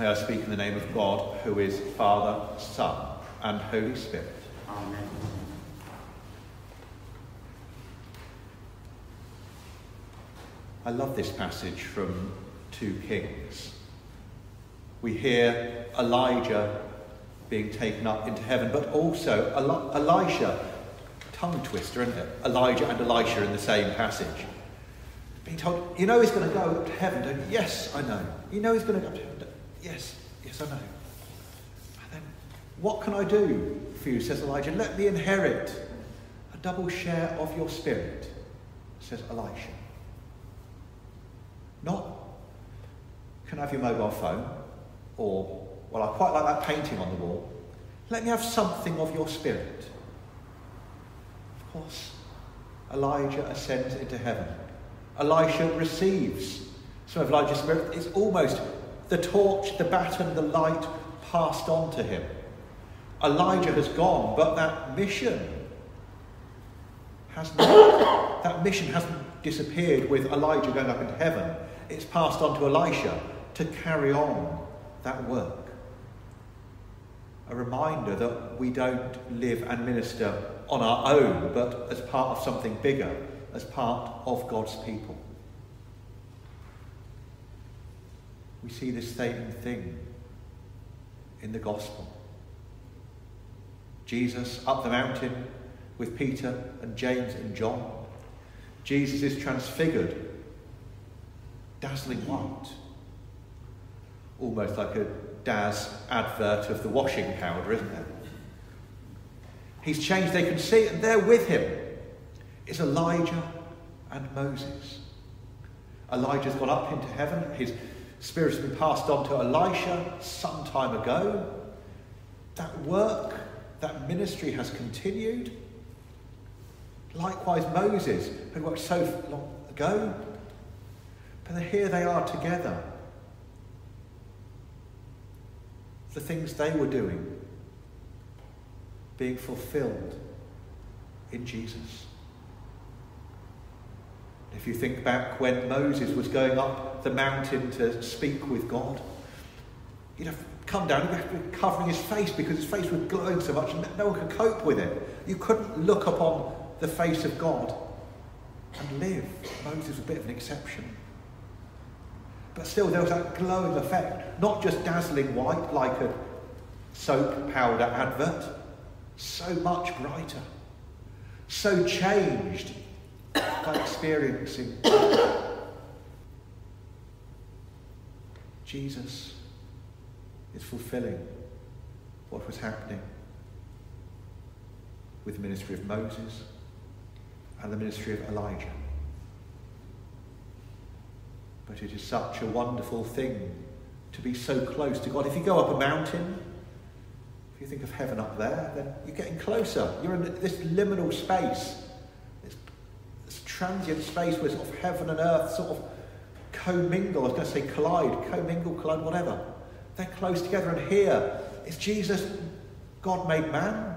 May I speak in the name of God, who is Father, Son, and Holy Spirit. Amen. I love this passage from 2 Kings. We hear Elijah being taken up into heaven, but also Elisha, tongue twister, isn't it? Elijah and Elisha in the same passage. Being told, you know he's going to go up to heaven, don't you? Yes, I know. You know he's going to go up to heaven. Yes, yes, I know. And then, what can I do for you, says Elijah? Let me inherit a double share of your spirit, says Elisha. Not, can I have your mobile phone? Or, well, I quite like that painting on the wall. Let me have something of your spirit. Of course, Elijah ascends into heaven. Elisha receives some of Elijah's spirit. It's almost the torch, the baton, the light passed on to him. Elijah has gone, but that mission has not, that mission hasn't disappeared with Elijah going up into heaven. It's passed on to Elisha to carry on that work. A reminder that we don't live and minister on our own, but as part of something bigger, as part of God's people. We see the same thing in the gospel. Jesus up the mountain with Peter and James and John. Jesus is transfigured, dazzling white, almost like a Daz advert of the washing powder, isn't it? He's changed, they can see and there with him is Elijah and Moses. Elijah's gone up into heaven, his spirit's been passed on to Elisha some time ago. That work, that ministry has continued. Likewise, Moses, who worked so long ago, but here they are together. The things they were doing being fulfilled in Jesus. If you think back when Moses was going up the mountain to speak with God, he'd have come down, been covering his face because his face was glowing so much and no one could cope with it. You couldn't look upon the face of God and live. Moses was a bit of an exception. But still, there was that glowing effect, not just dazzling white like a soap powder advert, so much brighter, so changed by experiencing Jesus is fulfilling what was happening with the ministry of Moses and the ministry of Elijah. But it is such a wonderful thing to be so close to God. If you go up a mountain, if you think of heaven up there, then you're getting closer. You're in this liminal space, transient space where sort of heaven and earth sort of commingle. I was going to say collide, commingle, collide, whatever. They're close together. And here is Jesus, God made man.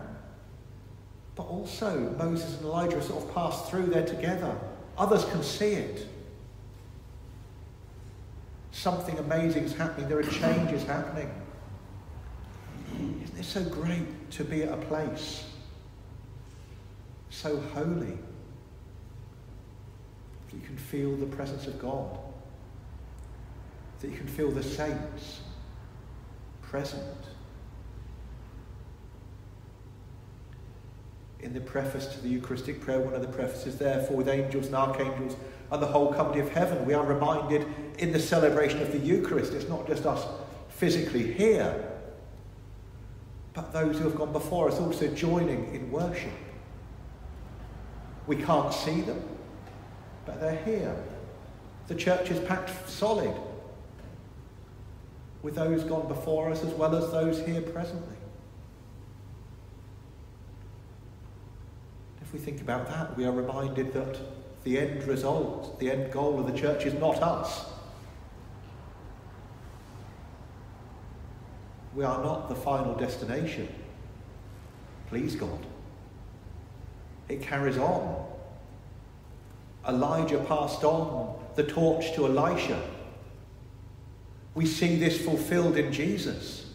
But also, Moses and Elijah sort of passed through there together. Others can see it. Something amazing is happening. There are changes happening. Isn't it so great to be at a place so holy can feel the presence of God, that you can feel the saints present? In the preface to the Eucharistic prayer, one of the prefaces therefore, with angels and archangels and the whole company of heaven, we are reminded in the celebration of the Eucharist, it's not just us physically here, but those who have gone before us also joining in worship. We can't see them, but they're here. The church is packed solid with those gone before us as well as those here presently. If we think about that, we are reminded that the end result, the end goal of the church is not us. We are not the final destination. Please God. It carries on. Elijah passed on the torch to Elisha. We see this fulfilled in Jesus.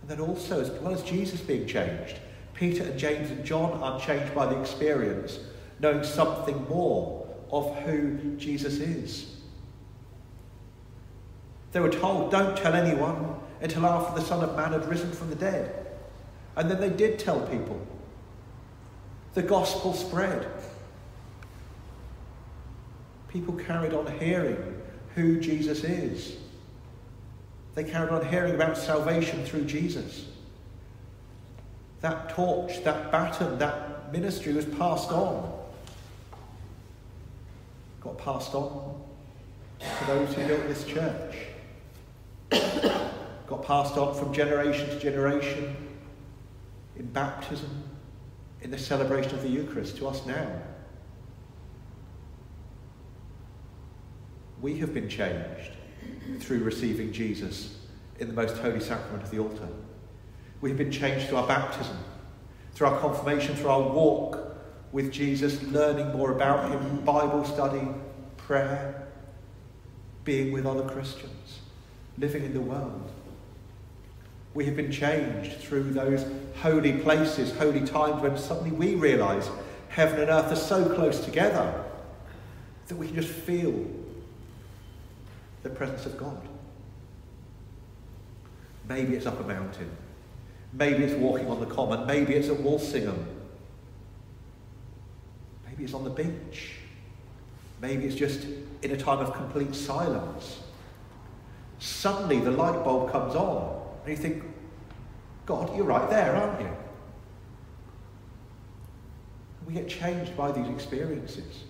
And then also, as well as Jesus being changed, Peter and James and John are changed by the experience, knowing something more of who Jesus is. They were told, don't tell anyone until after the Son of Man had risen from the dead. And then they did tell people. The gospel spread. People carried on hearing who Jesus is. They carried on hearing about salvation through Jesus. That torch, that baton, that ministry was passed on. Got passed on to those who built this church. Got passed on from generation to generation in baptism, in the celebration of the Eucharist to us now. We have been changed through receiving Jesus in the most holy sacrament of the altar. We have been changed through our baptism, through our confirmation, through our walk with Jesus, learning more about Him, Bible study, prayer, being with other Christians, living in the world. We have been changed through those holy places, holy times when suddenly we realize heaven and earth are so close together that we can just feel the presence of God. Maybe it's up a mountain. Maybe it's walking on the common. Maybe it's at Walsingham. Maybe it's on the beach. Maybe it's just in a time of complete silence. Suddenly the light bulb comes on and you think, God, you're right there, aren't you? We get changed by these experiences.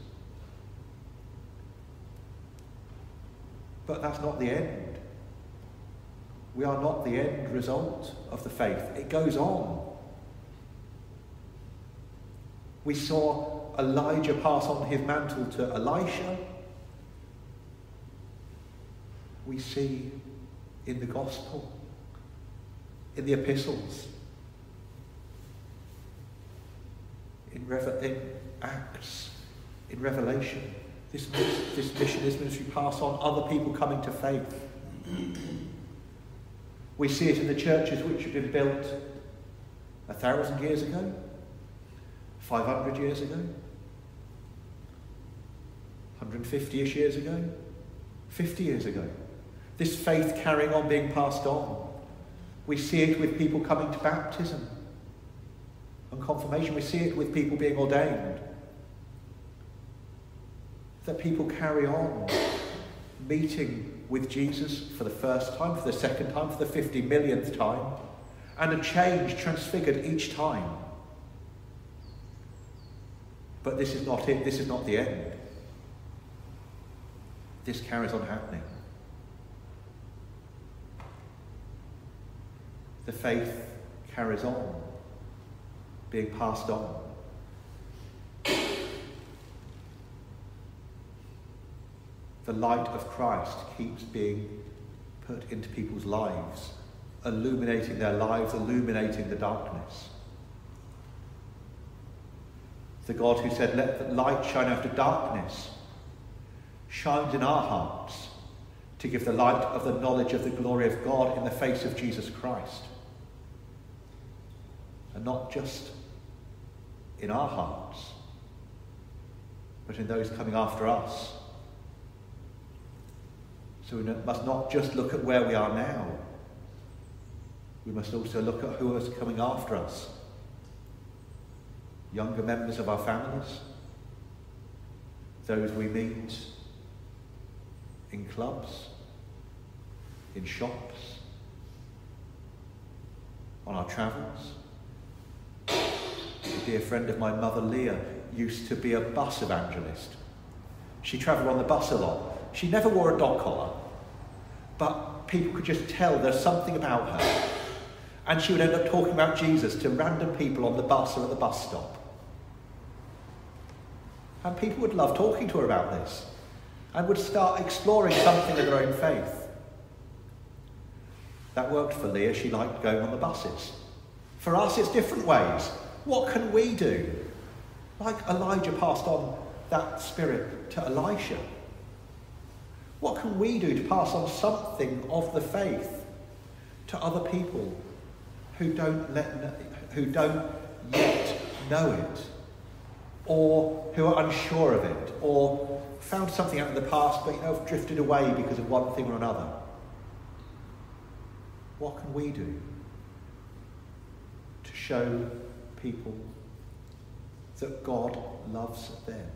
But that's not the end. We are not the end result of the faith. It goes on. We saw Elijah pass on his mantle to Elisha. We see in the gospel in the epistles, in, Reve- in Acts, in Revelation. This, this mission, this ministry pass on other people coming to faith. We see it in the churches which have been built a thousand years ago, 500 years ago, 150-ish years ago, 50 years ago. This faith carrying on being passed on. We see it with people coming to baptism and confirmation. We see it with people being ordained. That people carry on meeting with Jesus for the first time, for the second time, for the 50 millionth time, and a change transfigured each time. But this is not it, this is not the end. This carries on happening. The faith carries on, being passed on. The light of Christ keeps being put into people's lives, illuminating their lives, illuminating the darkness. The God who said, Let the light shine of darkness, shines in our hearts to give the light of the knowledge of the glory of God in the face of Jesus Christ and not just in our hearts, but in those coming after us. So we must not just look at where we are now, we must also look at who is coming after us. Younger members of our families, those we meet in clubs, in shops, on our travels a dear friend of my mother, Leah, used to be a bus evangelist. She travelled on the bus a lot. She never wore a dog collar, but people could just tell there's something about her. And she would end up talking about Jesus to random people on the bus or at the bus stop. And people would love talking to her about this and would start exploring something of their own faith. That worked for Leah. She liked going on the buses. For us, it's different ways. What can we do? Like Elijah passed on that spirit to Elisha? What can we do to pass on something of the faith to other people who don't, let, who don't yet know it, or who are unsure of it, or found something out in the past but you know have drifted away because of one thing or another? What can we do to show people that God loves them?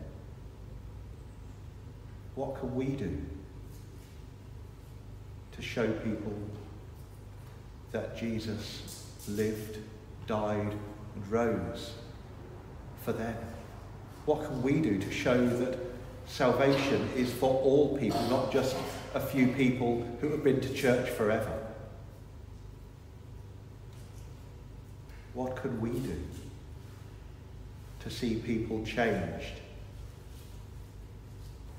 What can we do to show people that Jesus lived, died, and rose for them? What can we do to show that salvation is for all people, not just a few people who have been to church forever? What can we do to see people changed,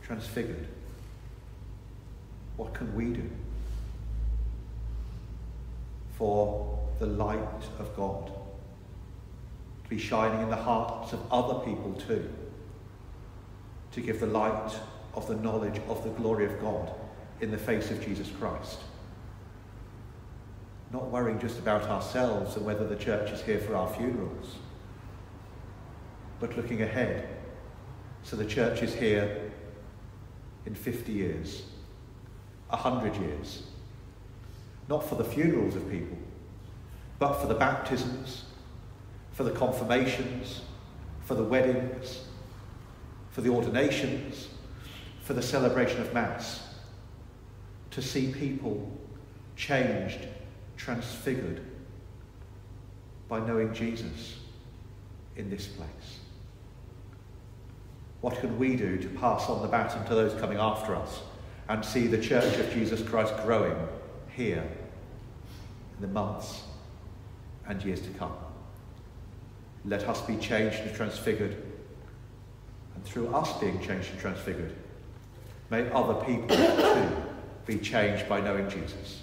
transfigured? What can we do for the light of God to be shining in the hearts of other people too? To give the light of the knowledge of the glory of God in the face of Jesus Christ not worrying just about ourselves and whether the church is here for our funerals, but looking ahead. So the church is here in 50 years, 100 years, not for the funerals of people, but for the baptisms, for the confirmations, for the weddings, for the ordinations, for the celebration of Mass, to see people changed transfigured by knowing Jesus in this place. What can we do to pass on the baton to those coming after us and see the Church of Jesus Christ growing here in the months and years to come? Let us be changed and transfigured, and through us being changed and transfigured, may other people too be changed by knowing Jesus.